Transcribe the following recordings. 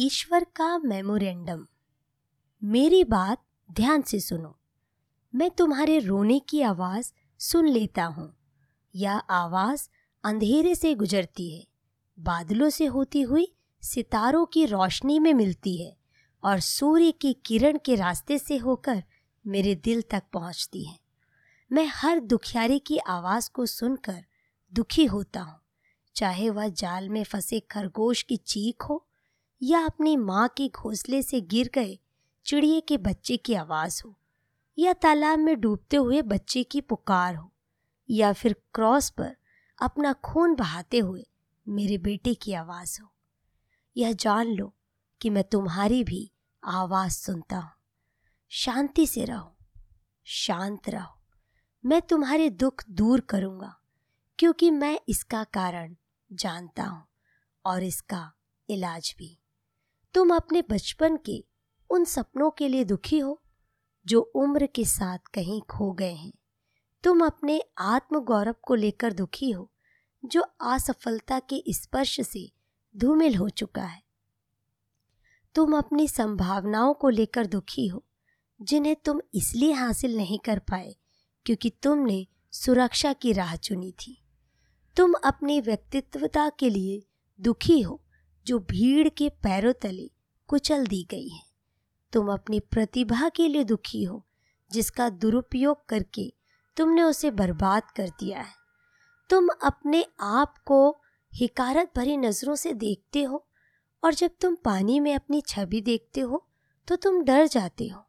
ईश्वर का मेमोरेंडम। मेरी बात ध्यान से सुनो। मैं तुम्हारे रोने की आवाज़ सुन लेता हूँ। यह आवाज़ अंधेरे से गुजरती है, बादलों से होती हुई सितारों की रोशनी में मिलती है और सूर्य की किरण के रास्ते से होकर मेरे दिल तक पहुँचती है। मैं हर दुखियारी की आवाज़ को सुनकर दुखी होता हूँ, चाहे वह जाल में फंसे खरगोश की चीख हो या अपनी माँ के घोंसले से गिर गए चिड़िए के बच्चे की आवाज़ हो, या तालाब में डूबते हुए बच्चे की पुकार हो, या फिर क्रॉस पर अपना खून बहाते हुए मेरे बेटे की आवाज़ हो। यह जान लो कि मैं तुम्हारी भी आवाज़ सुनता हूँ। शांति से रहो, शांत रहो। मैं तुम्हारे दुख दूर करूँगा, क्योंकि मैं इसका कारण जानता हूँ और इसका इलाज भी। तुम अपने बचपन के उन सपनों के लिए दुखी हो, जो उम्र के साथ कहीं खो गए हैं। तुम अपने आत्म गौरव को लेकर दुखी हो, जो असफलता के स्पर्श से धूमिल हो चुका है। तुम अपनी संभावनाओं को लेकर दुखी हो, जिन्हें तुम इसलिए हासिल नहीं कर पाए, क्योंकि तुमने सुरक्षा की राह चुनी थी। तुम अपनी व्यक्तित्वता के लिए दुखी हो जो भीड़ के पैरों तले कुचल दी गई है। तुम अपनी प्रतिभा के लिए दुखी हो, जिसका दुरुपयोग करके तुमने उसे बर्बाद कर दिया है। तुम अपने आप को हिकारत भरी नज़रों से देखते हो, और जब तुम पानी में अपनी छवि देखते हो तो तुम डर जाते हो।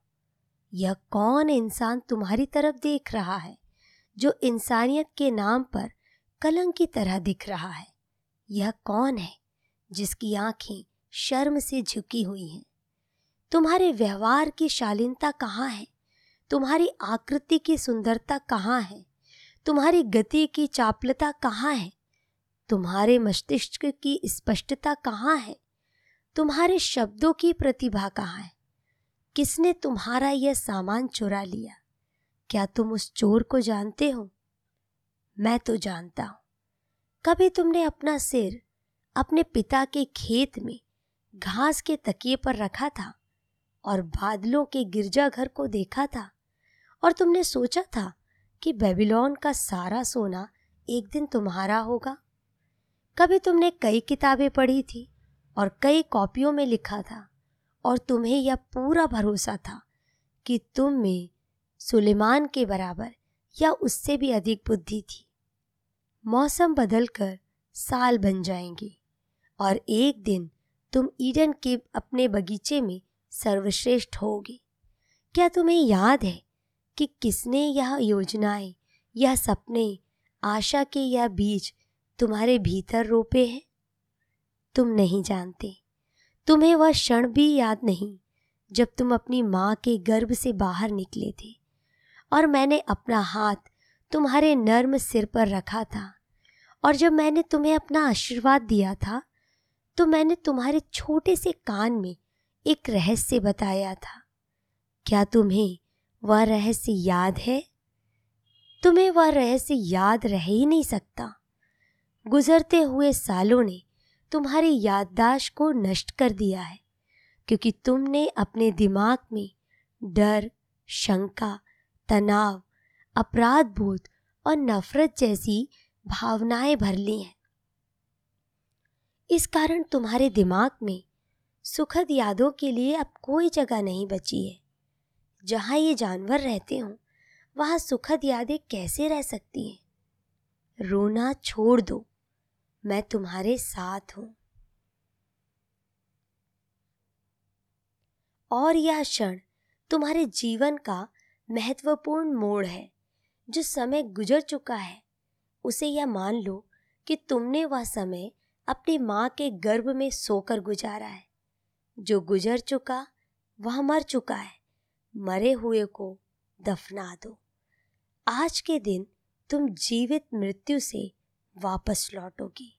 यह कौन इंसान तुम्हारी तरफ़ देख रहा है, जो इंसानियत के नाम पर कलंक की तरह दिख रहा है? यह कौन है? जिसकी आँखें शर्म से झुकी हुई हैं। तुम्हारे व्यवहार की शालीनता कहाँ है? तुम्हारी आकृति की सुंदरता कहाँ है? तुम्हारी गति की चापलता कहाँ है? तुम्हारे मस्तिष्क की स्पष्टता कहाँ है? तुम्हारे शब्दों की प्रतिभा कहाँ है? किसने तुम्हारा यह सामान चुरा लिया? क्या तुम उस चोर को जानते हो? मैं तो जानता हूँ। कभी तुमने अपना सिर अपने पिता के खेत में घास के तकिए पर रखा था और बादलों के गिरजाघर को देखा था और तुमने सोचा था कि बेबीलोन का सारा सोना एक दिन तुम्हारा होगा। कभी तुमने कई किताबें पढ़ी थी और कई कॉपियों में लिखा था और तुम्हें यह पूरा भरोसा था कि तुम में सुलेमान के बराबर या उससे भी अधिक बुद्धि थी। मौसम बदलकर साल बन जाएँगे। और एक दिन तुम ईडन के अपने बगीचे में सर्वश्रेष्ठ होगे। क्या तुम्हें याद है कि किसने यह योजनाएँ, यह सपने, आशा के यह बीज तुम्हारे भीतर रोपे हैं? तुम नहीं जानते। तुम्हें वह क्षण भी याद नहीं जब तुम अपनी माँ के गर्भ से बाहर निकले थे और मैंने अपना हाथ तुम्हारे नर्म सिर पर रखा था और जब मैंने तुम्हें अपना आशीर्वाद दिया था तो मैंने तुम्हारे छोटे से कान में एक रहस्य बताया था। क्या तुम्हें वह रहस्य याद है? तुम्हें वह रहस्य याद रह ही नहीं सकता। गुजरते हुए सालों ने तुम्हारी याददाश्त को नष्ट कर दिया है, क्योंकि तुमने अपने दिमाग में डर, शंका, तनाव, अपराध बोध और नफरत जैसी भावनाएँ भर ली हैं। इस कारण तुम्हारे दिमाग में सुखद यादों के लिए अब कोई जगह नहीं बची है। जहाँ ये जानवर रहते हों, वहाँ सुखद यादें कैसे रह सकती हैं? रोना छोड़ दो, मैं तुम्हारे साथ हूँ। और यह क्षण तुम्हारे जीवन का महत्वपूर्ण मोड़ है, जो समय गुजर चुका है। उसे यह मान लो कि तुमने वह समय अपनी माँ के गर्भ में सोकर गुजारा है। जो गुजर चुका, वह मर चुका है। मरे हुए को दफना दो। आज के दिन तुम जीवित मृत्यु से वापस लौटोगी।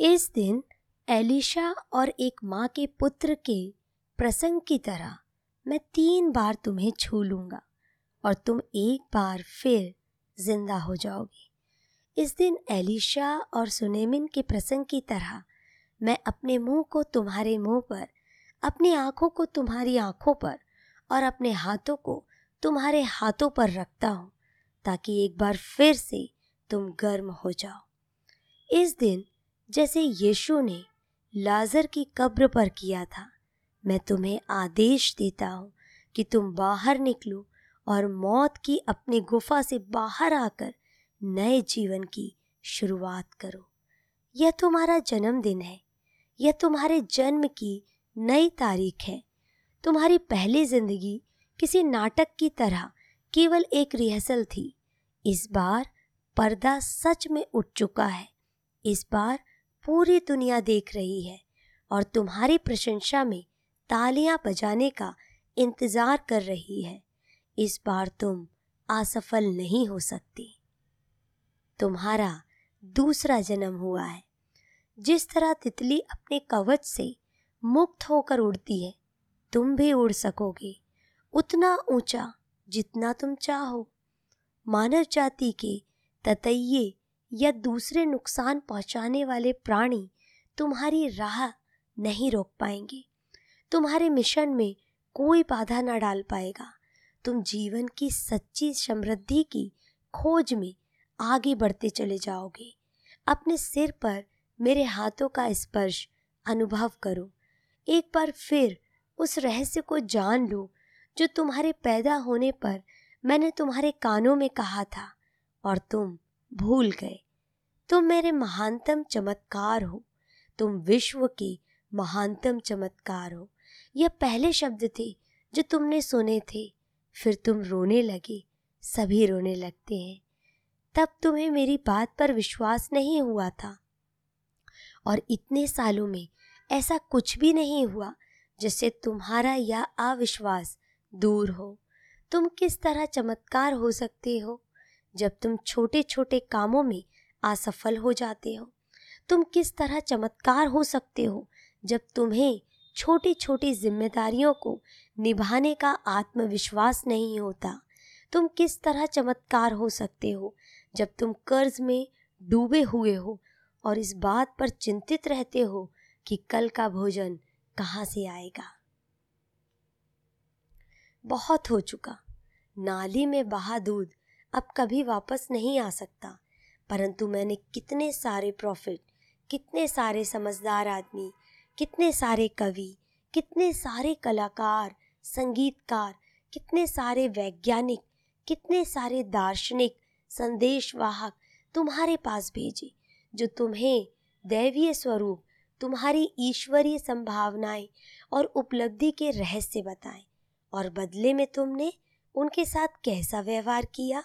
इस दिन एलिशा और एक माँ के पुत्र के प्रसंग की तरह मैं तीन बार तुम्हें छू लूँगा और तुम एक बार फिर ज़िंदा हो जाओगे। इस दिन एलिशा और सुनेमिन के प्रसंग की तरह, मैं अपने मुँह को तुम्हारे मुँह पर, अपनी आँखों को तुम्हारी आँखों पर और अपने हाथों को तुम्हारे हाथों पर रखता हूँ, ताकि एक बार फिर से तुम गर्म हो जाओ। इस दिन जैसे यीशु ने लाजर की कब्र पर किया था, मैं तुम्हें आदेश देता हूँ कि तुम बाहर निकलो और मौत की अपनी गुफा से बाहर आकर नए जीवन की शुरुआत करो। यह तुम्हारा जन्मदिन है। यह तुम्हारे जन्म की नई तारीख है। तुम्हारी पहली ज़िंदगी किसी नाटक की तरह केवल एक रिहर्सल थी। इस बार पर्दा सच में उठ चुका है। इस बार पूरी दुनिया देख रही है और तुम्हारी प्रशंसा में तालियाँ बजाने का इंतज़ार कर रही है। इस बार तुम असफल नहीं हो सकती। तुम्हारा दूसरा जन्म हुआ है। जिस तरह तितली अपने कवच से मुक्त होकर उड़ती है, तुम भी उड़ सकोगे। उतना ऊँचा जितना तुम चाहो। मानव जाति के ततये या दूसरे नुकसान पहुँचाने वाले प्राणी तुम्हारी राह नहीं रोक पाएँगे। तुम्हारे मिशन में कोई बाधा न डाल पाएगा। तुम जीवन की सच्ची समृद्धि की खोज में आगे बढ़ते चले जाओगे। अपने सिर पर मेरे हाथों का स्पर्श अनुभव करो। एक बार फिर उस रहस्य को जान लो, जो तुम्हारे पैदा होने पर मैंने तुम्हारे कानों में कहा था, और तुम भूल गए। तुम मेरे महानतम चमत्कार हो। तुम विश्व के महानतम चमत्कार हो। यह पहले शब्द थे जो तुमने सुने थे। फिर तुम रोने लगे। सभी रोने लगते हैं। तब तुम्हें मेरी बात पर विश्वास नहीं हुआ था। और इतने सालों में ऐसा कुछ भी नहीं हुआ जिससे तुम्हारा यह अविश्वास दूर हो। तुम किस तरह चमत्कार हो सकते हो जब तुम छोटे छोटे कामों में असफल हो जाते हो? तुम किस तरह चमत्कार हो सकते हो जब तुम्हें छोटी छोटी जिम्मेदारियों को निभाने का आत्मविश्वास नहीं होता? तुम किस तरह चमत्कार हो सकते हो जब तुम कर्ज में डूबे हुए हो और इस बात पर चिंतित रहते हो कि कल का भोजन कहाँ से आएगा। बहुत हो चुका। नाली में बहा दूध अब कभी वापस नहीं आ सकता, परंतु मैंने कितने सारे प्रॉफिट, कितने सारे समझदार आदमी, कितने सारे कवि, कितने सारे कलाकार, संगीतकार, कितने सारे वैज्ञानिक, कितने सारे दार्शनिक संदेशवाहक तुम्हारे पास भेजे, जो तुम्हें दैवीय स्वरूप, तुम्हारी ईश्वरीय संभावनाएँ और उपलब्धि के रहस्य बताएँ, और बदले में तुमने उनके साथ कैसा व्यवहार किया?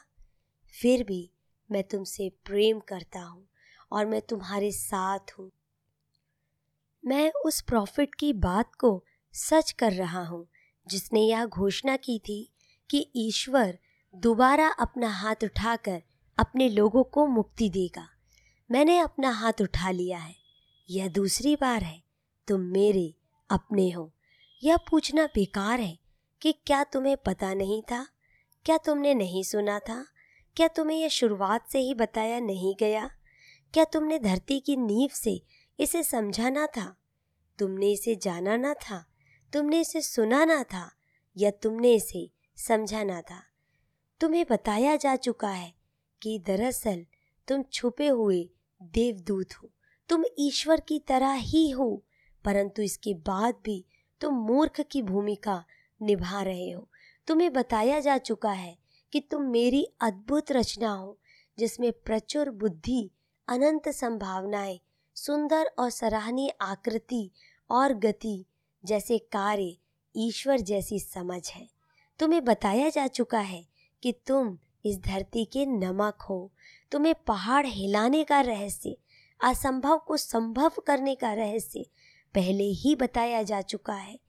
फिर भी मैं तुमसे प्रेम करता हूँ और मैं तुम्हारे साथ हूँ। मैं उस प्रॉफिट की बात को सच कर रहा हूँ, जिसने यह घोषणा की थी कि ईश्वर दोबारा अपना हाथ उठाकर अपने लोगों को मुक्ति देगा। मैंने अपना हाथ उठा लिया है। यह दूसरी बार है। तुम मेरे अपने हो। यह पूछना बेकार है कि क्या तुम्हें पता नहीं था? क्या तुमने नहीं सुना था? क्या तुम्हें यह शुरुआत से ही बताया नहीं गया? क्या तुमने धरती की नींव से इसे समझाना था? तुमने इसे जाना ना था? तुमने इसे सुना ना था? या तुमने इसे समझाना था? तुम्हें बताया जा चुका है कि दरअसल तुम छुपे हुए देवदूत हो। तुम ईश्वर की तरह ही हो, परंतु इसके बाद भी तुम मूर्ख की भूमिका निभा रहे हो। तुम्हें बताया जा चुका है कि तुम मेरी अद्भुत रचना हो, जिसमें प्रचुर बुद्धि, अनंत संभावनाएँ, सुंदर और सराहनीय आकृति और गति जैसे कार्य ईश्वर जैसी समझ है। तुम्हें बताया जा चुका है कि तुम इस धरती के नमक हो। तुम्हें पहाड़ हिलाने का रहस्य, असंभव को संभव करने का रहस्य पहले ही बताया जा चुका है।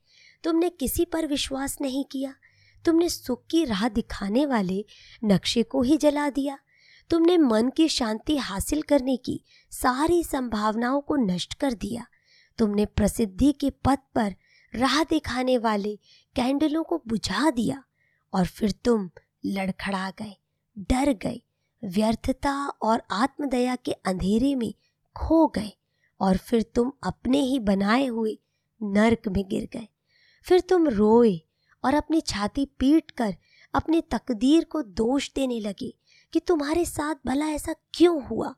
तुमने किसी पर विश्वास नहीं किया। तुमने सुख की राह दिखाने वाले नक्शे को ही जला दिया। तुमने मन की शांति हासिल करने की सारी संभावनाओं को नष्ट कर दिया। तुमने प्रसिद्धि के पथ पर राह दिखाने वाले कैंडलों को बुझा दिया और फिर तुम लड़खड़ा गए, डर गए, व्यर्थता और आत्मदया के अंधेरे में खो गए और फिर तुम अपने ही बनाए हुए नर्क में गिर गए। फिर तुम रोए और अपनी छाती पीट कर अपनी तकदीर को दोष देने लगे कि तुम्हारे साथ भला ऐसा क्यों हुआ?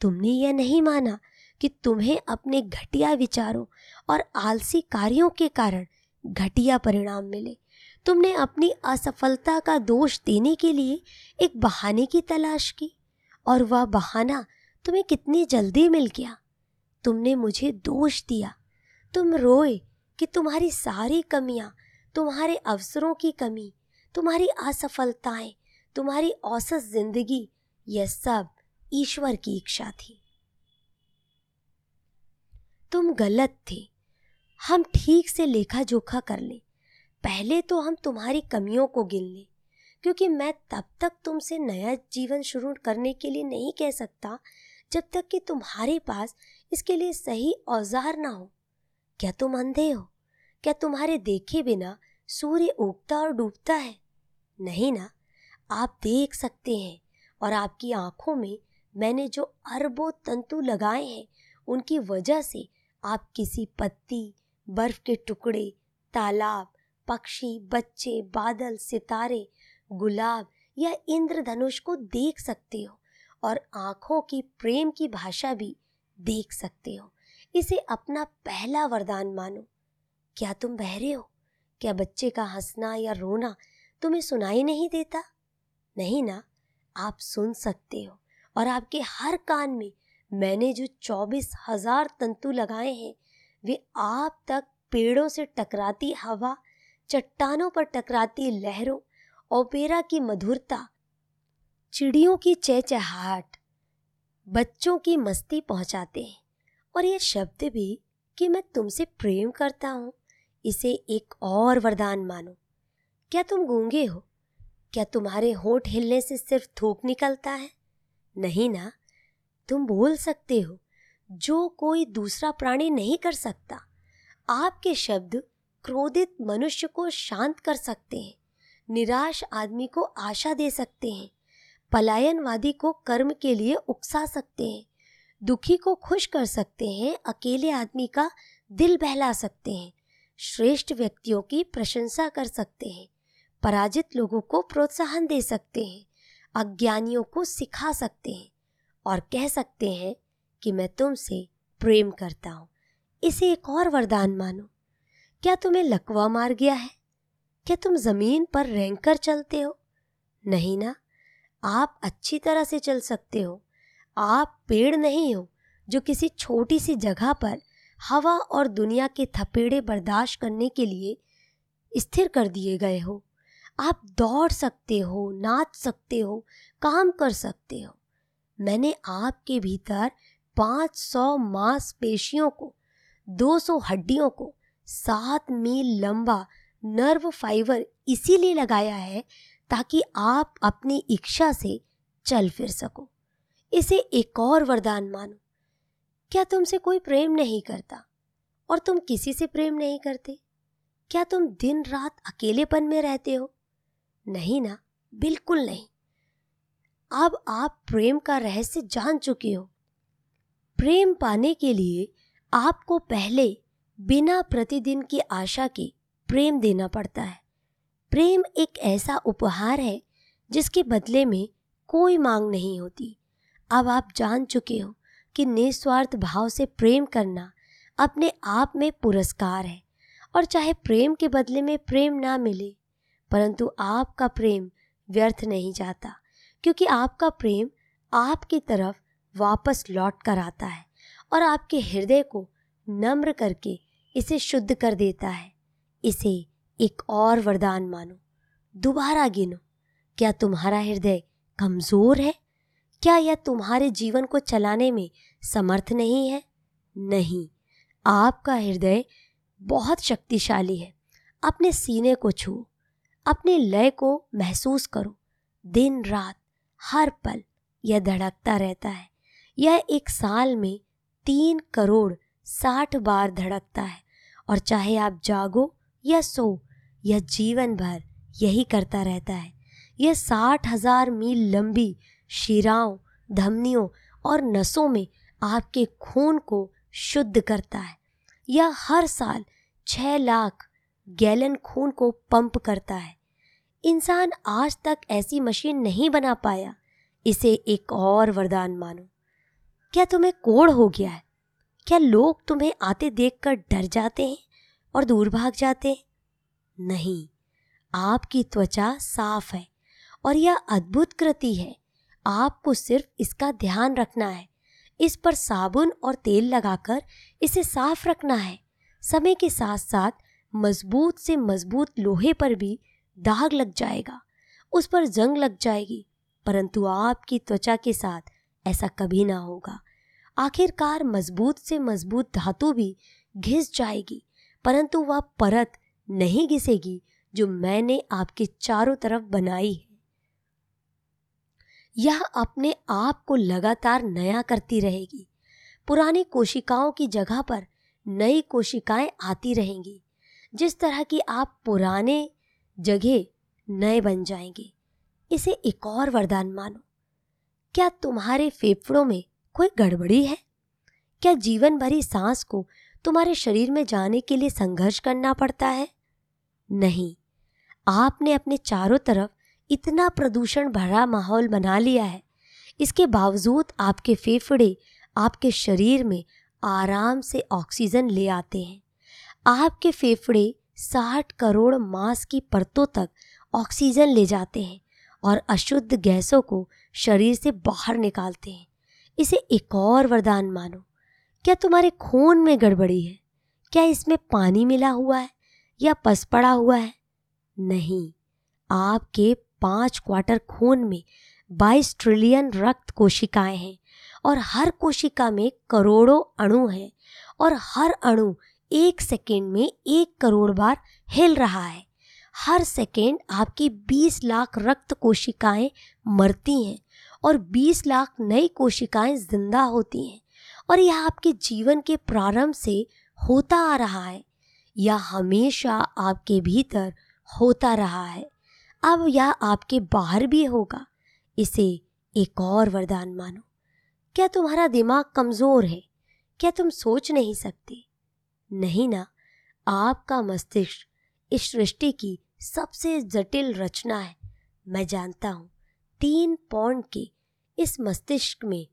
तुमने यह नहीं माना कि तुम्हें अपने घटिया विचारों और आलसी कार्यों के कारण घटिया परिणाम मिले। तुमने अपनी असफलता का दोष देने के लिए एक बहाने की तलाश की, और वह बहाना तुम्हें कितनी जल्दी मिल गया। तुमने मुझे दोष दिया। तुम रोए कि तुम्हारी सारी कमियाँ, तुम्हारे अवसरों की कमी, तुम्हारी असफलताएँ, तुम्हारी औसत ज़िंदगी, यह सब ईश्वर की इच्छा थी। तुम गलत थे। हम ठीक से लेखा जोखा कर ले। पहले तो हम तुम्हारी कमियों को गिन लें, क्योंकि मैं तब तक तुमसे नया जीवन शुरू करने के लिए नहीं कह सकता, जब तक कि तुम्हारे पास इसके लिए सही औज़ार ना हो। क्या तुम अंधे हो? क्या तुम्हारे देखे बिना सूर्य उगता और डूबता है? नहीं ना, आप देख सकते हैं, और आपकी आँखों में मैंने जो अरबों तंतु लगाए हैं, उनकी वजह से आप किसी पत्ती, बर्फ़ के टुकड़े, तालाब पक्षी, बच्चे, बादल, सितारे, गुलाब या इंद्रधनुष को देख सकते हो और आँखों की, प्रेम की भाषा भी देख सकते हो। इसे अपना पहला वरदान मानो। क्या तुम बहरे हो? क्या बच्चे का हंसना या रोना तुम्हें सुनाई नहीं देता? नहीं ना, आप सुन सकते हो और आपके हर कान में मैंने जो चौबीस हज़ार तंतु लगाए हैं, वे आप तक पेड़ों से टकराती हवा चट्टानों पर टकराती लहरों ओपेरा की मधुरता, चिड़ियों की चहचहाट बच्चों की मस्ती पहुंचाते हैं। और ये शब्द भी कि मैं तुमसे प्रेम करता हूँ, इसे एक और वरदान मानो। क्या तुम गूँगे हो? क्या तुम्हारे होठ हिलने से सिर्फ़ थूक निकलता है? नहीं ना, तुम बोल सकते हो, जो कोई दूसरा प्राणी नहीं कर सकता। आपके शब्द क्रोधित मनुष्य को शांत कर सकते हैं, निराश आदमी को आशा दे सकते हैं, पलायनवादी को कर्म के लिए उकसा सकते हैं, दुखी को खुश कर सकते हैं, अकेले आदमी का दिल बहला सकते हैं, श्रेष्ठ व्यक्तियों की प्रशंसा कर सकते हैं, पराजित लोगों को प्रोत्साहन दे सकते हैं, अज्ञानियों को सिखा सकते हैं और कह सकते हैं कि मैं तुमसे प्रेम करता हूँ। इसे एक और वरदान मानो। क्या तुम्हें लकवा मार गया है? क्या तुम ज़मीन पर रेंग कर चलते हो? नहीं ना, आप अच्छी तरह से चल सकते हो। आप पेड़ नहीं हो, जो किसी छोटी सी जगह पर हवा और दुनिया के थपेड़े बर्दाश्त करने के लिए स्थिर कर दिए गए हो। आप दौड़ सकते हो, नाच सकते हो, काम कर सकते हो। मैंने आपके भीतर 500 मांसपेशियों को 200 हड्डियों को सात मील लंबा नर्व फाइबर इसीलिए लगाया है ताकि आप अपनी इच्छा से चल फिर सको। इसे एक और वरदान मानो। क्या तुमसे कोई प्रेम नहीं करता और तुम किसी से प्रेम नहीं करते? क्या तुम दिन रात अकेलेपन में रहते हो? नहीं ना, बिल्कुल नहीं। अब आप प्रेम का रहस्य जान चुके हो। प्रेम पाने के लिए आपको पहले बिना प्रतिदिन की आशा के प्रेम देना पड़ता है। प्रेम एक ऐसा उपहार है जिसके बदले में कोई मांग नहीं होती। अब आप जान चुके हो कि निस्वार्थ भाव से प्रेम करना अपने आप में पुरस्कार है और चाहे प्रेम के बदले में प्रेम ना मिले, परंतु आपका प्रेम व्यर्थ नहीं जाता, क्योंकि आपका प्रेम आपकी तरफ़ वापस लौट कर आता है और आपके हृदय को नम्र करके इसे शुद्ध कर देता है। इसे एक और वरदान मानो। दोबारा गिनो। क्या तुम्हारा हृदय कमज़ोर है? क्या यह तुम्हारे जीवन को चलाने में समर्थ नहीं है? नहीं। आपका हृदय बहुत शक्तिशाली है। अपने सीने को छू। अपने लय को महसूस करो। दिन रात हर पल यह धड़कता रहता है। यह एक साल में तीन करोड़ साठ बार धड़कता है और चाहे आप जागो या सो, यह जीवन भर यही करता रहता है। यह साठ हज़ार मील लंबी शिराओं, धमनियों और नसों में आपके खून को शुद्ध करता है। यह हर साल छः लाख गैलन खून को पंप करता है। इंसान आज तक ऐसी मशीन नहीं बना पाया। इसे एक और वरदान मानो। क्या तुम्हें कोड़ हो गया है? क्या लोग तुम्हें आते देखकर डर जाते हैं और दूर भाग जाते हैं? नहीं, आपकी त्वचा साफ़ है और यह अद्भुत कृति है। आपको सिर्फ़ इसका ध्यान रखना है। इस पर साबुन और तेल लगाकर इसे साफ़ रखना है। समय के साथ साथ मज़बूत से मज़बूत लोहे पर भी दाग लग जाएगा। उस पर जंग लग जाएगी, परंतु आपकी त्वचा के साथ ऐसा कभी ना होगा। आखिरकार मज़बूत से मज़बूत धातु भी घिस जाएगी, परंतु वह परत नहीं घिसेगी जो मैंने आपके चारों तरफ़ बनाई है। यह अपने आप को लगातार नया करती रहेगी। पुरानी कोशिकाओं की जगह पर नई कोशिकाएँ आती रहेंगी, जिस तरह की आप पुराने जगह नए बन जाएँगे। इसे एक और वरदान मानो। क्या तुम्हारे फेफड़ों में कोई गड़बड़ी है? क्या जीवन भरी सांस को तुम्हारे शरीर में जाने के लिए संघर्ष करना पड़ता है? नहीं। आपने अपने चारों तरफ़ इतना प्रदूषण भरा माहौल बना लिया है। इसके बावजूद आपके फेफड़े आपके शरीर में आराम से ऑक्सीजन ले आते हैं। आपके फेफड़े साठ करोड़ मांस की परतों तक ऑक्सीजन ले जाते हैं और अशुद्ध गैसों को शरीर से बाहर निकालते हैं। इसे एक और वरदान मानो। क्या तुम्हारे खून में गड़बड़ी है? क्या इसमें पानी मिला हुआ है या पस पड़ा हुआ है? नहीं, आपके पाँच क्वार्टर खून में बाईस ट्रिलियन रक्त कोशिकाएँ हैं और हर कोशिका में करोड़ों अणु हैं और हर अणु एक सेकेंड में एक करोड़ बार हिल रहा है। हर सेकेंड आपकी 20 लाख रक्त कोशिकाएँ मरती हैं और 20 लाख नई कोशिकाएँ ज़िंदा होती हैं और यह आपके जीवन के प्रारंभ से होता आ रहा है। यह हमेशा आपके भीतर होता रहा है। अब यह आपके बाहर भी होगा। इसे एक और वरदान मानो। क्या तुम्हारा दिमाग कमज़ोर है? क्या तुम सोच नहीं सकते? नहीं ना। आपका मस्तिष्क इस सृष्टि की सबसे जटिल रचना है। मैं जानता हूँ। तीन पौंड के इस मस्तिष्क में।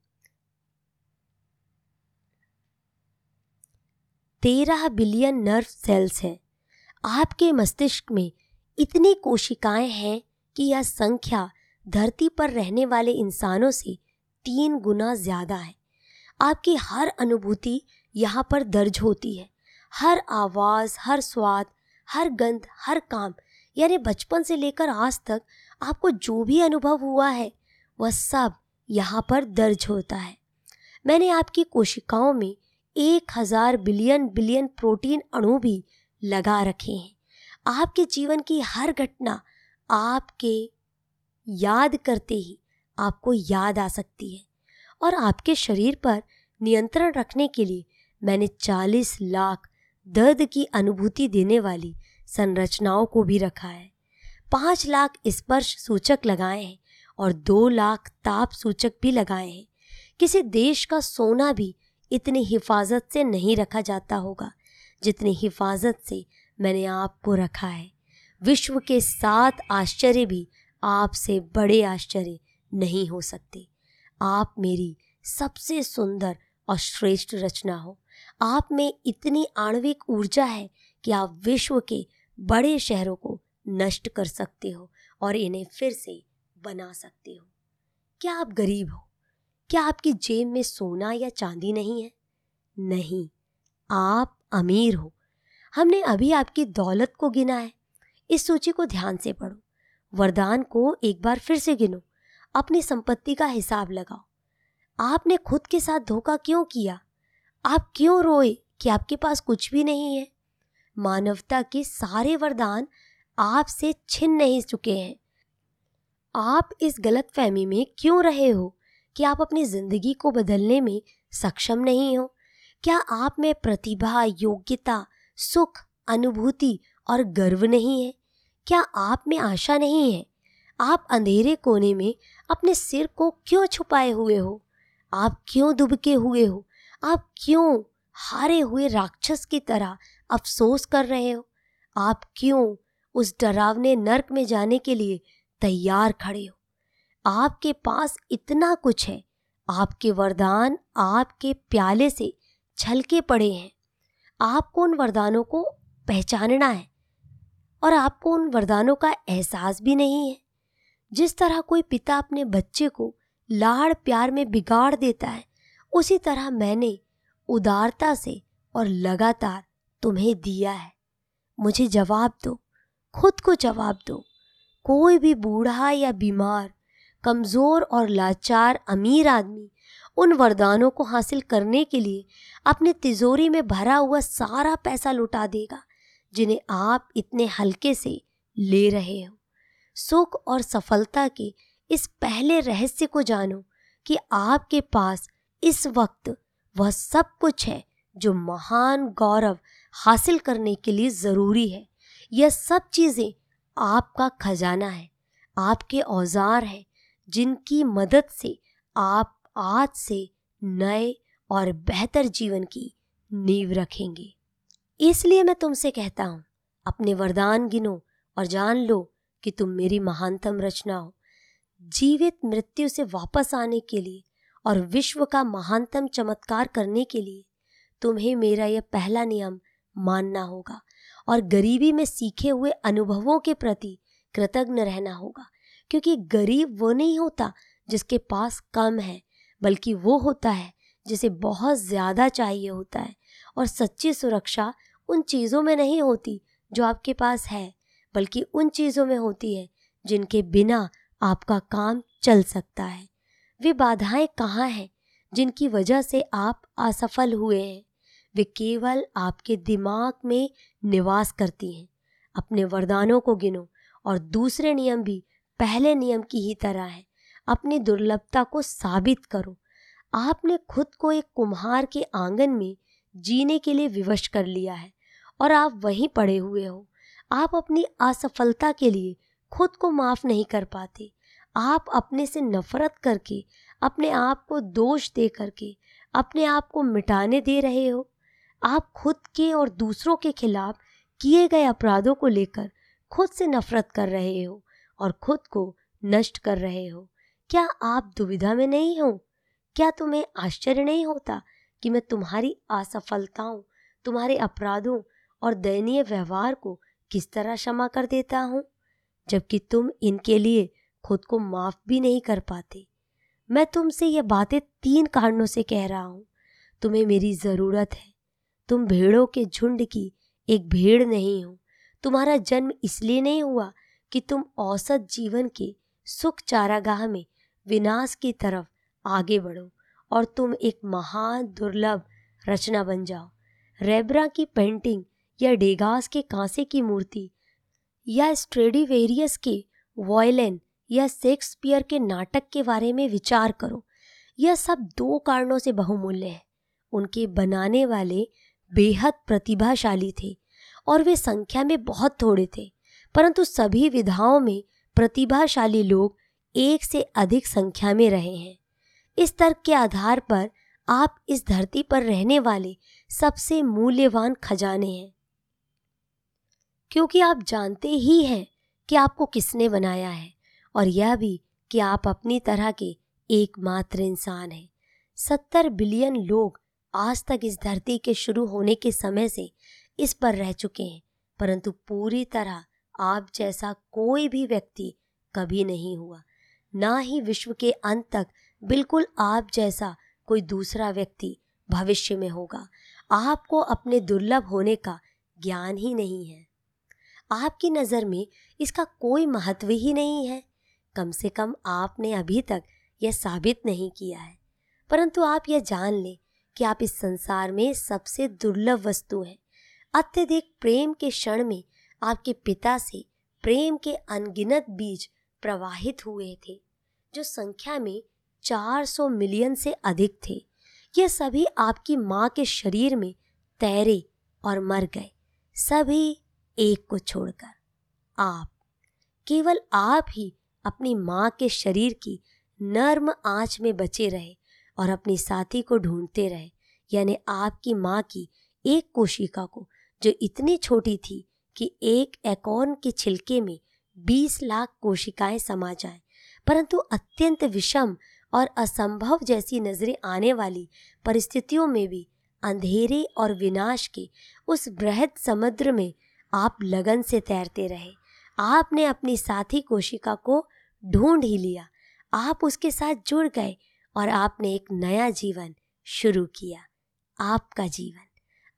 तेरह बिलियन नर्व सेल्स हैं। आपके मस्तिष्क में इतनी कोशिकाएँ हैं कि यह संख्या धरती पर रहने वाले इंसानों से तीन गुना ज़्यादा है। आपकी हर अनुभूति यहाँ पर दर्ज होती है। हर आवाज़, हर स्वाद, हर गंध, हर काम, यानी बचपन से लेकर आज तक आपको जो भी अनुभव हुआ है, वह सब यहाँ पर दर्ज होता है। मैंने आपकी कोशिकाओं में एक हज़ार बिलियन बिलियन प्रोटीन अणु भी लगा रखे हैं। आपके जीवन की हर घटना आपके याद करते ही आपको याद आ सकती है। और आपके शरीर पर नियंत्रण रखने के लिए मैंने 40 लाख दर्द की अनुभूति देने वाली संरचनाओं को भी रखा है। पाँच लाख स्पर्श सूचक लगाए हैं और दो लाख ताप सूचक भी लगाए हैं। किसी देश का सोना भी इतनी हिफाजत से नहीं रखा जाता होगा, जितनी हिफाजत से मैंने आपको रखा है। विश्व के सात आश्चर्य भी आपसे बड़े आश्चर्य नहीं हो सकते। आप मेरी सबसे सुंदर और श्रेष्ठ रचना हो। आप में इतनी आणविक ऊर्जा है कि आप विश्व के बड़े शहरों को नष्ट कर सकते हो और इन्हें फिर से बना सकते हो। क्या आप गरीब हो? क्या आपकी जेब में सोना या चांदी नहीं है? नहीं, आप अमीर हो। हमने अभी आपकी दौलत को गिना है। इस सूची को ध्यान से पढ़ो। वरदान को एक बार फिर से गिनो। अपनी संपत्ति का हिसाब लगाओ। आपने खुद के साथ धोखा क्यों किया? आप क्यों रोए कि आपके पास कुछ भी नहीं है? मानवता के सारे वरदान आपसे छिन नहीं चुके हैं। आप इस गलत फहमी में क्यों रहे हो? कि आप अपनी ज़िंदगी को बदलने में सक्षम नहीं हो? क्या आप में प्रतिभा, योग्यता, सुख, अनुभूति और गर्व नहीं है? क्या आप में आशा नहीं है? आप अंधेरे कोने में अपने सिर को क्यों छुपाए हुए हो? आप क्यों दुबके हुए हो? आप क्यों हारे हुए राक्षस की तरह अफसोस कर रहे हो? आप क्यों उस डरावने नर्क में जाने के लिए तैयार खड़े हो। आपके पास इतना कुछ है। आपके वरदान आपके प्याले से छलके पड़े हैं। आपको उन वरदानों को पहचानना है और आपको उन वरदानों का एहसास भी नहीं है। जिस तरह कोई पिता अपने बच्चे को लाड़ प्यार में बिगाड़ देता है, उसी तरह मैंने उदारता से और लगातार तुम्हें दिया है। मुझे जवाब दो। खुद को जवाब दो। कोई भी बूढ़ा या बीमार, कमज़ोर और लाचार अमीर आदमी उन वरदानों को हासिल करने के लिए अपने तिजोरी में भरा हुआ सारा पैसा लुटा देगा, जिन्हें आप इतने हल्के से ले रहे हो। सुख और सफलता के इस पहले रहस्य को जानो कि आपके पास इस वक्त वह सब कुछ है जो महान गौरव हासिल करने के लिए ज़रूरी है। यह सब चीज़ें आपका खजाना है, आपके औज़ार हैं, जिनकी मदद से आप आज से नए और बेहतर जीवन की नींव रखेंगे। इसलिए मैं तुमसे कहता हूँ, अपने वरदान गिनो और जान लो कि तुम मेरी महानतम रचना हो। जीवित मृत्यु से वापस आने के लिए और विश्व का महानतम चमत्कार करने के लिए तुम्हें मेरा यह पहला नियम मानना होगा। और गरीबी में सीखे हुए अनुभवों के प्रति कृतज्ञ रहना होगा। क्योंकि गरीब वो नहीं होता जिसके पास कम है, बल्कि वो होता है जिसे बहुत ज़्यादा चाहिए होता है। और सच्ची सुरक्षा उन चीज़ों में नहीं होती जो आपके पास है, बल्कि उन चीज़ों में होती है जिनके बिना आपका काम चल सकता है। वे बाधाएँ कहाँ हैं जिनकी वजह से आप असफल हुए हैं? वे केवल आपके दिमाग में निवास करती हैं। अपने वरदानों को गिनो और दूसरे नियम भी पहले नियम की ही तरह है। अपनी दुर्लभता को साबित करो। आपने खुद को एक कुम्हार के आँगन में जीने के लिए विवश कर लिया है और आप वहीं पड़े हुए हो। आप अपनी असफलता के लिए खुद को माफ़ नहीं कर पाते। आप अपने से नफरत करके, अपने आप को दोष दे करके, अपने आप को मिटाने दे रहे हो। आप खुद के और दूसरों के खिलाफ किए गए अपराधों को लेकर खुद से नफरत कर रहे हो और खुद को नष्ट कर रहे हो। क्या आप दुविधा में नहीं हो? क्या तुम्हें आश्चर्य नहीं होता कि मैं तुम्हारी असफलताओं, तुम्हारे अपराधों और दयनीय व्यवहार को किस तरह क्षमा कर देता हूँ? जबकि तुम इनके लिए खुद को माफ़ भी नहीं कर पाते। मैं तुमसे ये बातें तीन कारणों से कह रहा हूँ। तुम्हें मेरी ज़रूरत है। तुम भेड़ों के झुंड की एक भेड़ नहीं हो। तुम्हारा जन्म इसलिए नहीं हुआ कि तुम औसत जीवन के सुख चारागाह में विनाश की तरफ़ आगे बढ़ो और तुम एक महान दुर्लभ रचना बन जाओ। रेबरा की पेंटिंग या डेगास के कांसे की मूर्ति या स्ट्रेडिवेरियस के वॉयलिन या शेक्सपियर के नाटक के बारे में विचार करो। यह सब दो कारणों से बहुमूल्य है। उनके बनाने वाले बेहद प्रतिभाशाली थे और वे संख्या में बहुत थोड़े थे, परंतु सभी विधाओं में प्रतिभाशाली लोग एक से अधिक संख्या में रहे हैं। इस तर्क के आधार पर आप इस धरती पर रहने वाले सबसे मूल्यवान खजाने हैं। क्योंकि आप जानते ही हैं कि आपको किसने बनाया है, और यह भी कि आप अपनी तरह के एकमात्र इंसान हैं। सत्तर बिलियन लोग आज तक इस धरती के शुरू होने के समय से इस पर रह चुके हैं, परंतु पूरी तरह आप जैसा कोई भी व्यक्ति कभी नहीं हुआ। ना ही विश्व के अंत तक बिल्कुल आप जैसा कोई दूसरा व्यक्ति भविष्य में होगा। आपको अपने दुर्लभ होने का ज्ञान ही नहीं है। आपकी नज़र में इसका कोई महत्व ही नहीं है। कम से कम आपने अभी तक यह साबित नहीं किया है। परंतु आप यह जान लें कि आप इस संसार में सबसे दुर्लभ वस्तु हैं। अत्यधिक प्रेम के क्षण में आपके पिता से प्रेम के अनगिनत बीज प्रवाहित हुए थे, जो संख्या में 400 मिलियन से अधिक थे। ये सभी आपकी माँ के शरीर में तैरे और मर गए, सभी एक को छोड़कर। आप, केवल आप ही अपनी माँ के शरीर की नर्म आँच में बचे रहे। और अपनी साथी को ढूंढते रहे यानी आपकी माँ की एक कोशिका को जो इतनी छोटी थी कि एक एकॉन के छिलके में 20 लाख कोशिकाएँ समा जाएँ, परंतु अत्यंत विषम और असंभव जैसी नज़रें आने वाली परिस्थितियों में भी अंधेरे और विनाश के उस बृहद समुद्र में आप लगन से तैरते रहे। आपने अपनी साथी कोशिका को ढूंढ ही लिया। आप उसके साथ जुड़ गए। और आपने एक नया जीवन शुरू किया, आपका जीवन।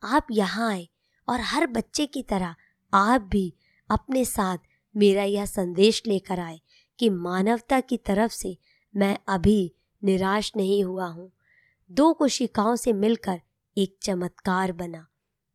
आप यहाँ आए और हर बच्चे की तरह आप भी अपने साथ मेरा यह संदेश लेकर आए कि मानवता की तरफ़ से मैं अभी निराश नहीं हुआ हूँ। दो कोशिकाओं से मिलकर एक चमत्कार बना।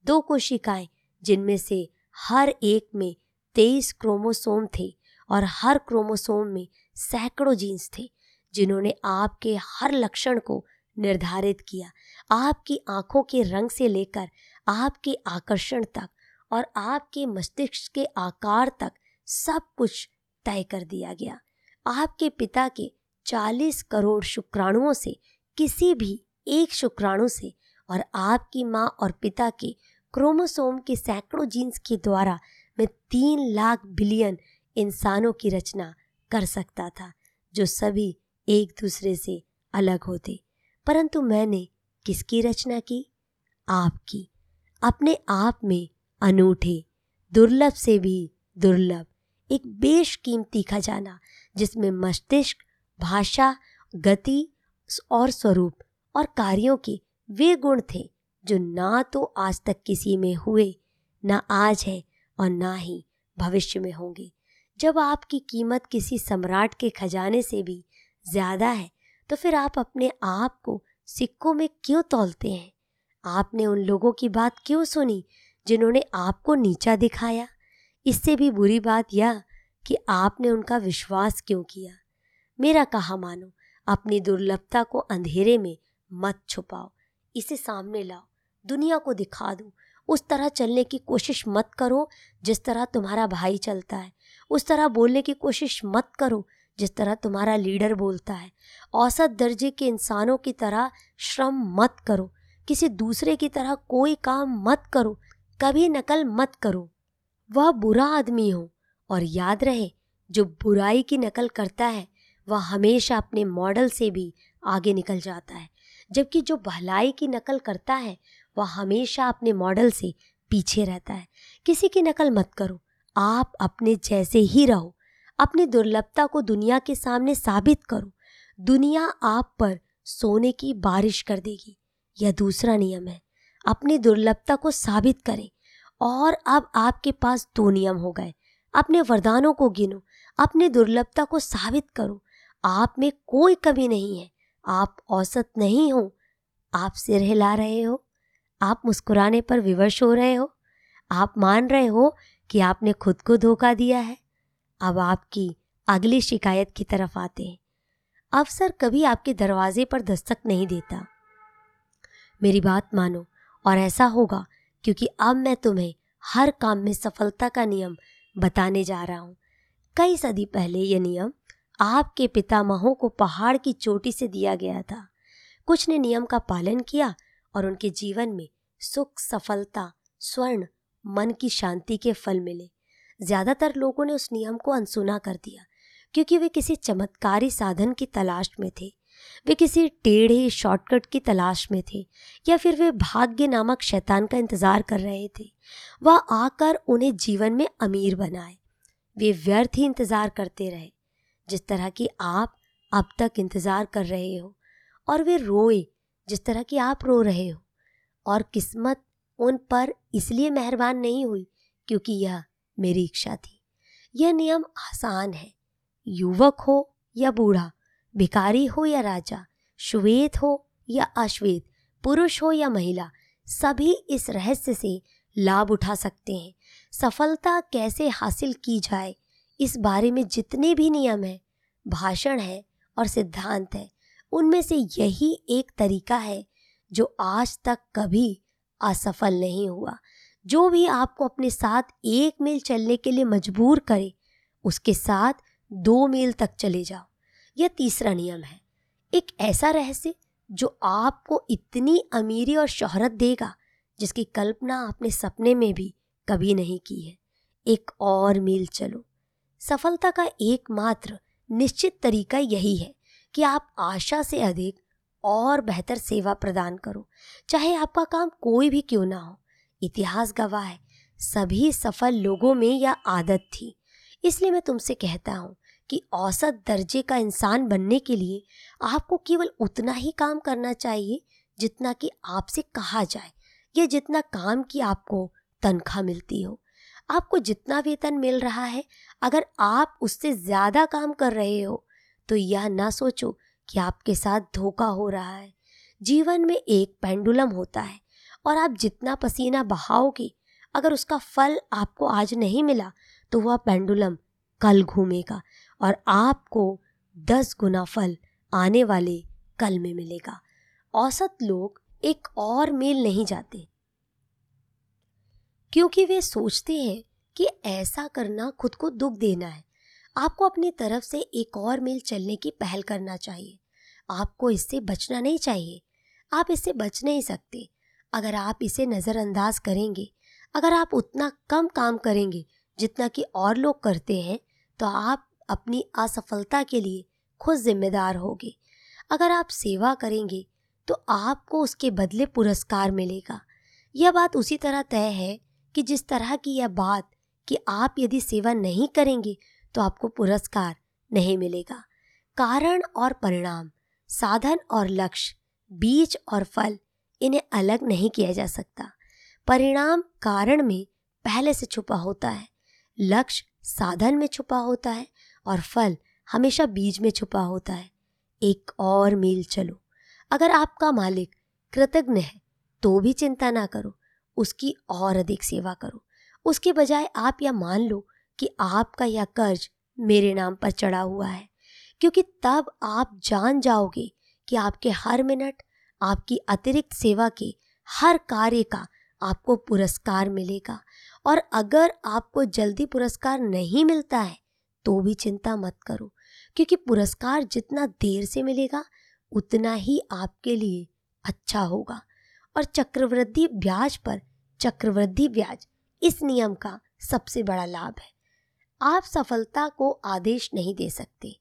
दो कोशिकाएँ जिनमें से हर एक में तेईस क्रोमोसोम थे और हर क्रोमोसोम में सैकड़ों जीन्स थे। जिन्होंने आपके हर लक्षण को निर्धारित किया, आपकी आँखों के रंग से लेकर आपके आकर्षण तक और आपके मस्तिष्क के आकार तक सब कुछ तय कर दिया गया। आपके पिता के चालीस करोड़ शुक्राणुओं से, किसी भी एक शुक्राणु से और आपकी माँ और पिता के क्रोमोसोम के सैकड़ों जीन्स के द्वारा मैं तीन लाख बिलियन इंसानों की रचना कर सकता था, जो सभी एक दूसरे से अलग होते। परंतु मैंने किसकी रचना की? आपकी। अपने आप में अनूठे, दुर्लभ से भी दुर्लभ, एक बेशकीमती खजाना, जिसमें मस्तिष्क, भाषा, गति और स्वरूप और कार्यों के वे गुण थे, जो ना तो आज तक किसी में हुए, ना आज है और ना ही भविष्य में होंगे। जब आपकी कीमत किसी सम्राट के खजाने से भी ज़्यादा है तो फिर आप अपने आप को सिक्कों में क्यों तोलते हैं? आपने उन लोगों की बात क्यों सुनी जिन्होंने आपको नीचा दिखाया? इससे भी बुरी बात यह कि आपने उनका विश्वास क्यों किया? मेरा कहा मानो, अपनी दुर्लभता को अंधेरे में मत छुपाओ। इसे सामने लाओ, दुनिया को दिखा दो। उस तरह चलने की कोशिश मत करो जिस तरह तुम्हारा भाई चलता है। उस तरह बोलने की कोशिश मत करो जिस तरह तुम्हारा लीडर बोलता है। औसत दर्जे के इंसानों की तरह श्रम मत करो। किसी दूसरे की तरह कोई काम मत करो। कभी नकल मत करो। वह बुरा आदमी हो। और याद रहे, जो बुराई की नकल करता है, वह हमेशा अपने मॉडल से भी आगे निकल जाता है। जबकि जो भलाई की नकल करता है, वह हमेशा अपने मॉडल से पीछे रहता है। किसी की नकल मत करो। आप अपने जैसे ही रहो। अपनी दुर्लभता को दुनिया के सामने साबित करो। दुनिया आप पर सोने की बारिश कर देगी, यह दूसरा नियम है। अपनी दुर्लभता को साबित करें और अब आपके पास दो नियम हो गए। अपने वरदानों को गिनो, अपनी दुर्लभता को साबित करो। आप में कोई कमी नहीं है। आप औसत नहीं हो। आप सिर हिला रहे हो। आप मुस्कुराने पर विवश हो रहे हो। आप मान रहे हो कि आपने खुद को धोखा दिया है। अब आपकी अगली शिकायत की तरफ़ आते हैं। अवसर कभी आपके दरवाजे पर दस्तक नहीं देता। मेरी बात मानो, और ऐसा होगा क्योंकि अब मैं तुम्हें हर काम में सफलता का नियम बताने जा रहा हूँ। कई सदी पहले यह नियम आपके पितामहों को पहाड़ की चोटी से दिया गया था। कुछ ने नियम का पालन किया और उनके जीवन में सुख, सफलता, स्वर्ण, मन की शांति के फल मिले। ज़्यादातर लोगों ने उस नियम को अनसुना कर दिया, क्योंकि वे किसी चमत्कारी साधन की तलाश में थे। वे किसी टेढ़े शॉर्टकट की तलाश में थे, या फिर वे भाग्य नामक शैतान का इंतज़ार कर रहे थे। वह आकर उन्हें जीवन में अमीर बनाए। वे व्यर्थ ही इंतज़ार करते रहे, जिस तरह की आप अब तक इंतज़ार कर रहे हो, और वे रोए, जिस तरह की आप रो रहे हो। और किस्मत उन पर इसलिए मेहरबान नहीं हुई, क्योंकि यह मेरी इच्छा थी। यह नियम आसान है। युवक हो या बूढ़ा भिकारी हो या राजा, श्वेत हो या अश्वेत, पुरुष हो या महिला, सभी इस रहस्य से लाभ उठा सकते हैं। सफलता कैसे हासिल की जाए, इस बारे में जितने भी नियम हैं, भाषण है और सिद्धांत है, उनमें से यही एक तरीका है जो आज तक कभी असफल नहीं हुआ। जो भी आपको अपने साथ एक मील चलने के लिए मजबूर करे, उसके साथ दो मील तक चले जाओ। यह तीसरा नियम है। एक ऐसा रहस्य जो आपको इतनी अमीरी और शोहरत देगा, जिसकी कल्पना आपने सपने में भी कभी नहीं की है। एक और मील चलो। सफलता का एकमात्र निश्चित तरीका यही है कि आप आशा से अधिक और बेहतर सेवा प्रदान करो। चाहे आपका काम कोई भी क्यों ना हो इतिहास गवाह है। सभी सफल लोगों में यह आदत थी। इसलिए मैं तुमसे कहता हूँ कि औसत दर्जे का इंसान बनने के लिए आपको केवल उतना ही काम करना चाहिए जितना कि आपसे कहा जाए, या जितना काम की आपको तनख्वाह मिलती हो। आपको जितना वेतन मिल रहा है, अगर आप उससे ज़्यादा काम कर रहे हो तो यह ना सोचो कि आपके साथ धोखा हो रहा है। जीवन में एक पेंडुलम होता है। और आप जितना पसीना बहाओगे, अगर उसका फल आपको आज नहीं मिला तो वह पेंडुलम कल घूमेगा और आपको दस गुना फल आने वाले कल में मिलेगा। औसत लोग एक और मील नहीं जाते। क्योंकि वे सोचते हैं कि ऐसा करना खुद को दुख देना है। आपको अपनी तरफ़ से एक और मील चलने की पहल करना चाहिए। आपको इससे बचना नहीं चाहिए। आप इससे बच नहीं सकते। अगर आप इसे नज़रअंदाज करेंगे, अगर आप उतना कम काम करेंगे जितना कि और लोग करते हैं तो आप अपनी असफलता के लिए खुद जिम्मेदार होगे। अगर आप सेवा करेंगे तो आपको उसके बदले पुरस्कार मिलेगा। यह बात उसी तरह तय है कि जिस तरह की यह बात कि आप यदि सेवा नहीं करेंगे तो आपको पुरस्कार नहीं मिलेगा। कारण और परिणाम, साधन और लक्ष्य, बीज और फल इन्हें अलग नहीं किया जा सकता। परिणाम कारण में पहले से छुपा होता है, लक्ष्य साधन में छुपा होता है और फल हमेशा बीज में छुपा होता है। एक और मील चलो। अगर आपका मालिक कृतज्ञ है तो भी चिंता ना करो, उसकी और अधिक सेवा करो। उसके बजाय आप यह मान लो कि आपका यह कर्ज मेरे नाम पर चढ़ा हुआ है, क्योंकि तब आप जान जाओगे कि आपके हर मिनट आपकी अतिरिक्त सेवा के हर कार्य का आपको पुरस्कार मिलेगा। और अगर आपको जल्दी पुरस्कार नहीं मिलता है तो भी चिंता मत करो, क्योंकि पुरस्कार जितना देर से मिलेगा, उतना ही आपके लिए अच्छा होगा। और चक्रवृद्धि ब्याज पर, चक्रवृद्धि ब्याज इस नियम का सबसे बड़ा लाभ है। आप सफलता को आदेश नहीं दे सकते,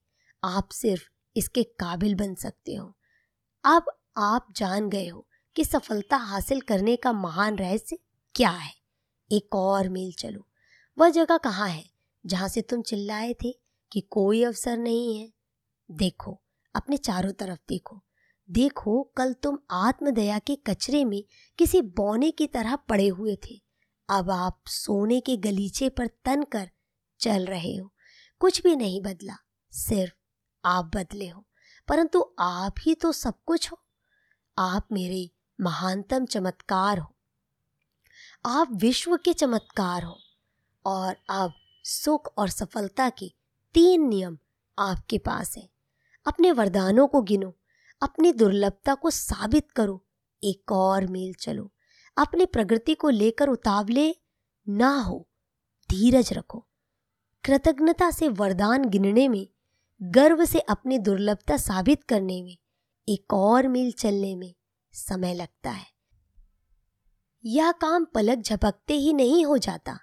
आप सिर्फ़ इसके काबिल बन सकते हो। अब आप जान गए हो कि सफलता हासिल करने का महान रहस्य क्या है। एक और मील चलो। वह जगह कहाँ है, जहाँ से तुम चिल्लाए थे कि कोई अवसर नहीं है? देखो, अपने चारों तरफ़ देखो। देखो, कल तुम आत्मदया के कचरे में किसी बौने की तरह पड़े हुए थे। अब आप सोने के गलीचे पर तन कर चल रहे हो। कुछ भी नहीं बदला, सिर्फ़ आप बदले हो। परंतु आप ही तो सब कुछ हो। आप मेरे महानतम चमत्कार हो। आप विश्व के चमत्कार हो और अब सुख और सफलता के तीन नियम आपके पास हैं। अपने वरदानों को गिनो, अपनी दुर्लभता को साबित करो, एक और मेल चलो। अपनी प्रगति को लेकर उतावले ना हो, धीरज रखो। कृतज्ञता से वरदान गिनने में, गर्व से अपनी दुर्लभता साबित करने में एक और मील चलने में समय लगता है। यह काम पलक झपकते ही नहीं हो जाता,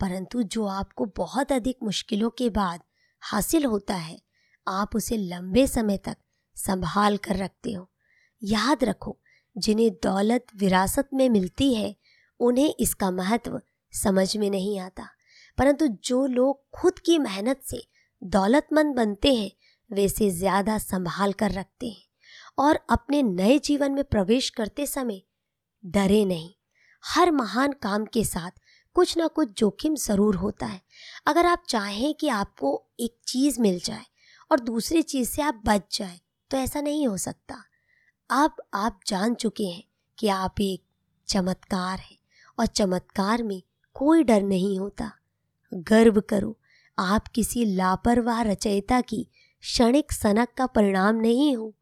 परंतु जो आपको बहुत अधिक मुश्किलों के बाद हासिल होता है, आप उसे लंबे समय तक संभाल कर रखते हो। याद रखो, जिन्हें दौलत, विरासत में मिलती है, उन्हें इसका महत्व समझ में नहीं आता। परंतु जो लोग खुद की मेहनत से दौलतमंद बनते हैं, वे इसे ज़्यादा संभाल कर रखते हैं। और अपने नए जीवन में प्रवेश करते समय डरे नहीं। हर महान काम के साथ कुछ ना कुछ जोखिम ज़रूर होता है। अगर आप चाहें कि आपको एक चीज़ मिल जाए और दूसरी चीज़ से आप बच जाए तो ऐसा नहीं हो सकता। अब आप जान चुके हैं कि आप एक चमत्कार हैं और चमत्कार में कोई डर नहीं होता। गर्व करो, आप किसी लापरवाह रचयिता की क्षणिक सनक का परिणाम नहीं हो।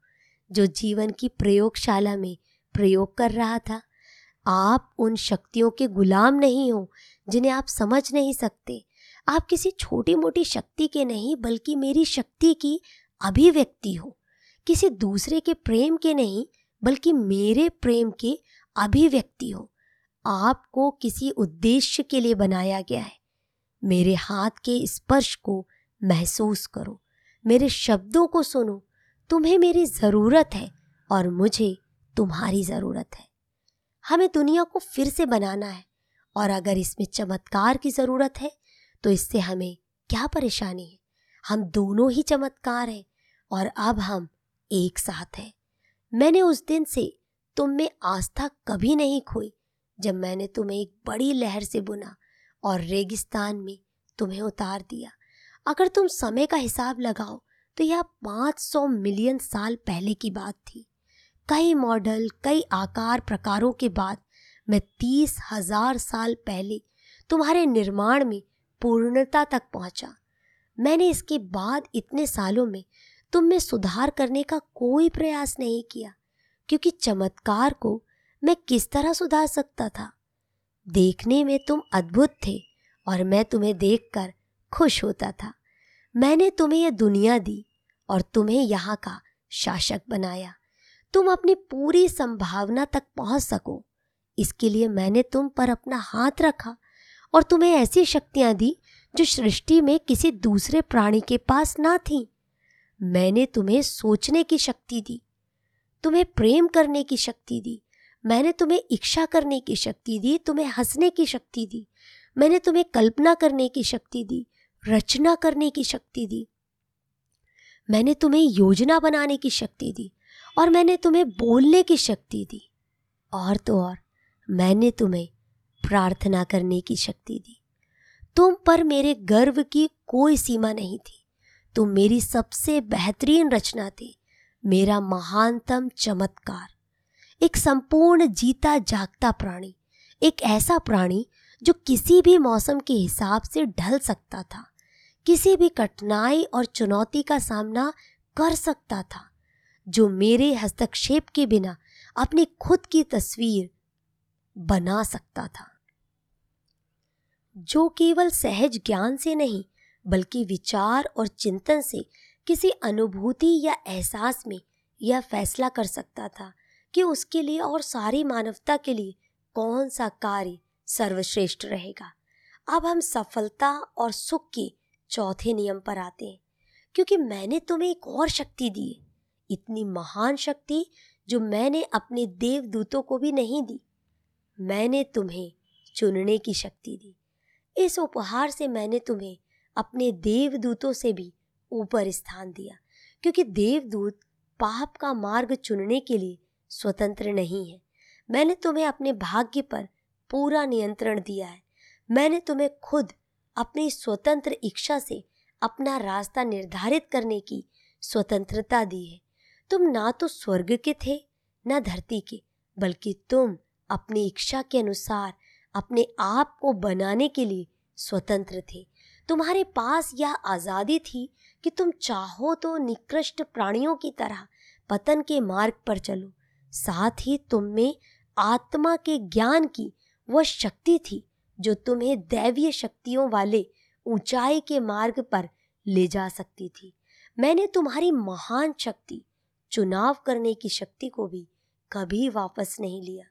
जो जीवन की प्रयोगशाला में प्रयोग कर रहा था। आप उन शक्तियों के गुलाम नहीं हो, जिन्हें आप समझ नहीं सकते। आप किसी छोटी मोटी शक्ति के नहीं, बल्कि मेरी शक्ति की अभिव्यक्ति हो। किसी दूसरे के प्रेम के नहीं, बल्कि मेरे प्रेम के अभिव्यक्ति हो। आपको किसी उद्देश्य के लिए बनाया गया है। मेरे हाथ के स्पर्श को महसूस करो। मेरे शब्दों को सुनो। तुम्हें मेरी ज़रूरत है और मुझे तुम्हारी ज़रूरत है। हमें दुनिया को फिर से बनाना है और अगर इसमें चमत्कार की ज़रूरत है तो इससे हमें क्या परेशानी है? हम दोनों ही चमत्कार हैं और अब हम एक साथ हैं। मैंने उस दिन से तुम में आस्था कभी नहीं खोई जब मैंने तुम्हें एक बड़ी लहर से बुना और रेगिस्तान में तुम्हें उतार दिया। अगर तुम समय का हिसाब लगाओ तो यह 500 मिलियन साल पहले की बात थी। कई मॉडल, कई आकार प्रकारों के बाद मैं तीस हज़ार साल पहले तुम्हारे निर्माण में पूर्णता तक पहुँचा। मैंने इसके बाद इतने सालों में तुम में सुधार करने का कोई प्रयास नहीं किया, क्योंकि चमत्कार को मैं किस तरह सुधार सकता था? देखने में तुम अद्भुत थे और मैं तुम्हें देखकर खुश होता था। मैंने तुम्हें यह दुनिया दी और तुम्हें यहाँ का शासक बनाया। तुम अपनी पूरी संभावना तक पहुँच सको। इसके लिए मैंने तुम पर अपना हाथ रखा और तुम्हें ऐसी शक्तियाँ दी जो सृष्टि में किसी दूसरे प्राणी के पास ना थी। मैंने तुम्हें सोचने की शक्ति दी, तुम्हें प्रेम करने की शक्ति दी, मैंने तुम्हें इच्छा करने की शक्ति दी, तुम्हें हंसने की शक्ति दी, मैंने तुम्हें कल्पना करने की शक्ति दी, रचना करने की शक्ति दी मैंने तुम्हें योजना बनाने की शक्ति दी और मैंने तुम्हें बोलने की शक्ति दी। और तो और, मैंने तुम्हें प्रार्थना करने की शक्ति दी। तुम पर मेरे गर्व की कोई सीमा नहीं थी। तुम मेरी सबसे बेहतरीन रचना थी। मेरा महानतम चमत्कार। एक संपूर्ण जीता जागता प्राणी। एक ऐसा प्राणी जो किसी भी मौसम के हिसाब से ढल सकता था। किसी भी कठिनाई और चुनौती का सामना कर सकता था, जो मेरे हस्तक्षेप के बिना अपनी खुद की तस्वीर बना सकता था। जो केवल सहज ज्ञान से नहीं, बल्कि विचार और चिंतन से किसी अनुभूति या एहसास में यह फैसला कर सकता था कि उसके लिए और सारी मानवता के लिए कौन सा कार्य सर्वश्रेष्ठ रहेगा। अब हम सफलता और सुख के चौथे नियम पर आते हैं, क्योंकि मैंने तुम्हें एक और शक्ति दी इतनी महान शक्ति जो मैंने अपने देवदूतों को भी नहीं दी। मैंने तुम्हें चुनने की शक्ति दी। इस उपहार से मैंने तुम्हें अपने देवदूतों से भी ऊपर स्थान दिया, क्योंकि देवदूत पाप का मार्ग चुनने के लिए स्वतंत्र नहीं है। मैंने तुम्हें अपने भाग्य पर पूरा नियंत्रण दिया है। मैंने तुम्हें खुद अपनी स्वतंत्र इच्छा से अपना रास्ता निर्धारित करने की स्वतंत्रता दी है। तुम ना तो स्वर्ग के थे, न धरती के, बल्कि तुम अपनी इच्छा के अनुसार अपने आप को बनाने के लिए स्वतंत्र थे। तुम्हारे पास यह आज़ादी थी कि तुम चाहो तो निकृष्ट प्राणियों की तरह पतन के मार्ग पर चलो। साथ ही तुम में आत्मा के ज्ञान की वह शक्ति थी जो तुम्हें दैवीय शक्तियों वाले ऊंचाई के मार्ग पर ले जा सकती थी। मैंने तुम्हारी महान शक्ति, चुनाव करने की शक्ति को भी कभी वापस नहीं लिया।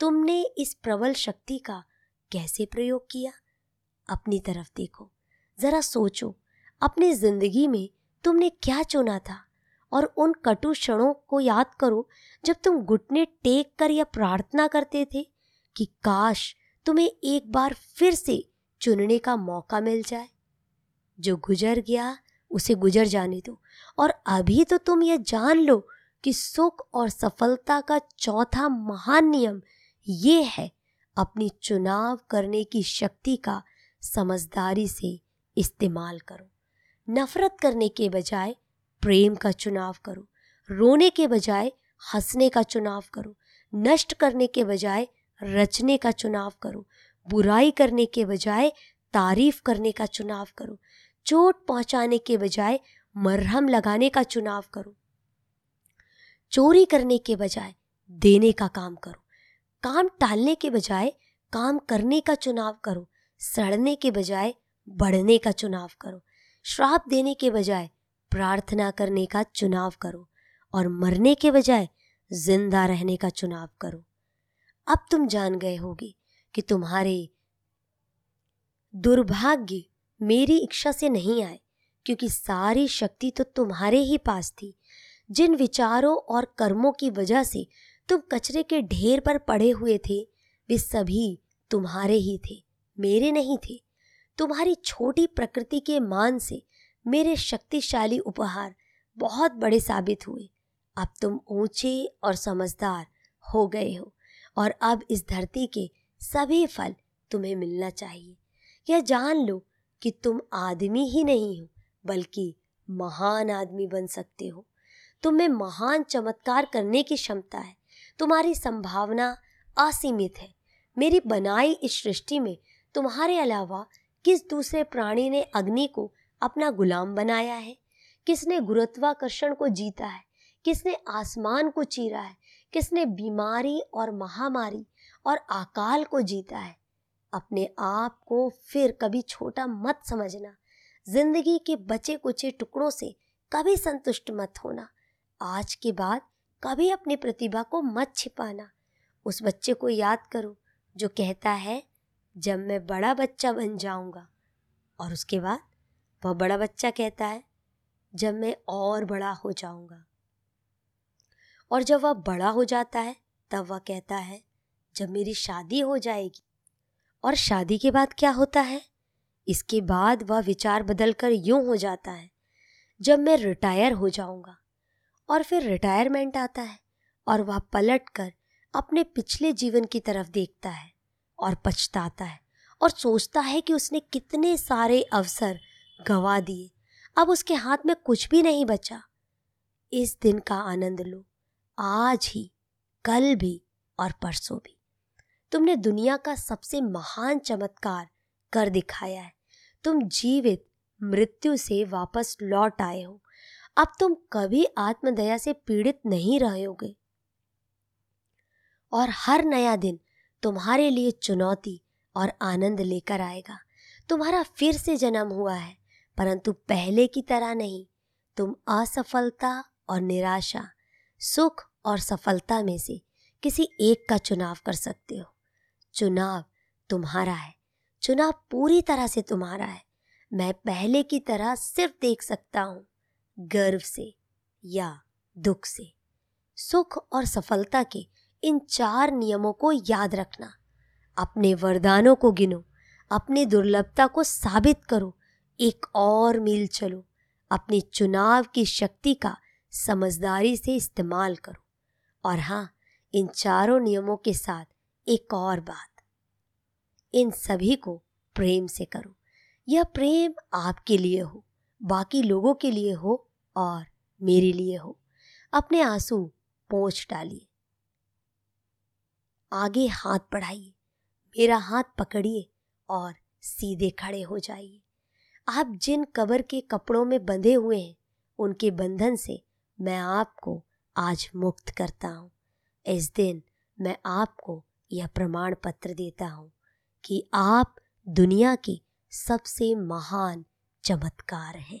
तुमने इस प्रबल शक्ति का कैसे प्रयोग किया? अपनी तरफ़ देखो, जरा सोचो, अपनी ज़िंदगी में तुमने क्या चुना था? और उन कटु क्षणों को याद करो जब तुम घुटने टेक कर या प्रार्थना करते थे कि काश तुम्हें एक बार फिर से चुनने का मौका मिल जाए। जो गुजर गया, उसे गुजर जाने दो। और अभी तो तुम यह जान लो कि सुख और सफलता का चौथा महान नियम ये है अपनी चुनाव करने की शक्ति का समझदारी से इस्तेमाल करो। नफरत करने के बजाय प्रेम का चुनाव करो। रोने के बजाय हंसने का चुनाव करो। नष्ट करने के बजाय रचने का चुनाव करो, बुराई करने के बजाय तारीफ़ करने का चुनाव करो, चोट पहुँचाने के बजाय मरहम लगाने का चुनाव करो, चोरी करने के बजाय देने का काम करो, काम टालने के बजाय काम करने का चुनाव करो, सड़ने के बजाय बढ़ने का चुनाव करो, श्राप देने के बजाय प्रार्थना करने का चुनाव करो और मरने के बजाय ज़िंदा रहने का चुनाव करो। अब तुम जान गए होगे कि तुम्हारे दुर्भाग्य मेरी इच्छा से नहीं आए, क्योंकि सारी शक्ति तो तुम्हारे ही पास थी। जिन विचारों और कर्मों की वजह से तुम कचरे के ढेर पर पड़े हुए थे, वे सभी तुम्हारे ही थे, मेरे नहीं थे। तुम्हारी छोटी प्रकृति के मान से मेरे शक्तिशाली उपहार बहुत बड़े साबित हुए। अब तुम ऊँचे और समझदार हो गए हो। और अब इस धरती के सभी फल तुम्हें मिलना चाहिए। यह जान लो कि तुम आदमी ही नहीं हो, बल्कि महान आदमी बन सकते हो। तुम्हें महान चमत्कार करने की क्षमता है। तुम्हारी संभावना असीमित है। मेरी बनाई इस सृष्टि में तुम्हारे अलावा किस दूसरे प्राणी ने अग्नि को अपना गुलाम बनाया है? किसने गुरुत्वाकर्षण को जीता है? किसने आसमान को चीरा है? किसने बीमारी और महामारी और अकाल को जीता है? अपने आप को फिर कभी छोटा मत समझना। ज़िंदगी के बचे कुचे टुकड़ों से कभी संतुष्ट मत होना। आज के बाद कभी अपनी प्रतिभा को मत छिपाना। उस बच्चे को याद करो जो कहता है, जब मैं बड़ा बच्चा बन जाऊँगा। और उसके बाद वह बड़ा बच्चा कहता है, जब मैं और बड़ा हो जाऊँगा। और जब वह बड़ा हो जाता है, तब वह कहता है, जब मेरी शादी हो जाएगी। और शादी के बाद क्या होता है? इसके बाद वह विचार बदलकर यूँ हो जाता है, जब मैं रिटायर हो जाऊँगा। और फिर रिटायरमेंट आता है और वह पलट कर अपने पिछले जीवन की तरफ़ देखता है और पछताता है और सोचता है कि उसने कितने सारे अवसर गवा दिए। अब उसके हाथ में कुछ भी नहीं बचा। इस दिन का आनंद लो। आज ही, कल भी और परसों भी। तुमने दुनिया का सबसे महान चमत्कार कर दिखाया है। तुम जीवित मृत्यु से वापस लौट आए हो। अब तुम कभी आत्मदया से पीड़ित नहीं रहोगे और हर नया दिन तुम्हारे लिए चुनौती और आनंद लेकर आएगा। तुम्हारा फिर से जन्म हुआ है, परंतु पहले की तरह नहीं। तुम असफलता और निराशा सुख और सफलता में से किसी एक का चुनाव कर सकते हो। चुनाव तुम्हारा है। चुनाव पूरी तरह से तुम्हारा है। मैं पहले की तरह सिर्फ़ देख सकता हूँ, गर्व से या दुख से। सुख और सफलता के इन चार नियमों को याद रखना। अपने वरदानों को गिनो, अपनी दुर्लभता को साबित करो, एक और मील चलो। अपने चुनाव की शक्ति का समझदारी से इस्तेमाल करो। और हाँ इन चारों नियमों के साथ एक और बात। इन सभी को प्रेम से करो। यह प्रेम आपके लिए हो, बाकी लोगों के लिए हो और मेरे लिए हो। अपने आँसू पोंछ डालिए। आगे हाथ बढ़ाइए। मेरा हाथ पकड़िए और सीधे खड़े हो जाइए। आप जिन कबर के कपड़ों में बंधे हुए हैं, उनके बंधन से मैं आपको आज मुक्त करता हूँ। इस दिन मैं आपको यह प्रमाण पत्र देता हूँ कि आप दुनिया के सबसे महान चमत्कार हैं।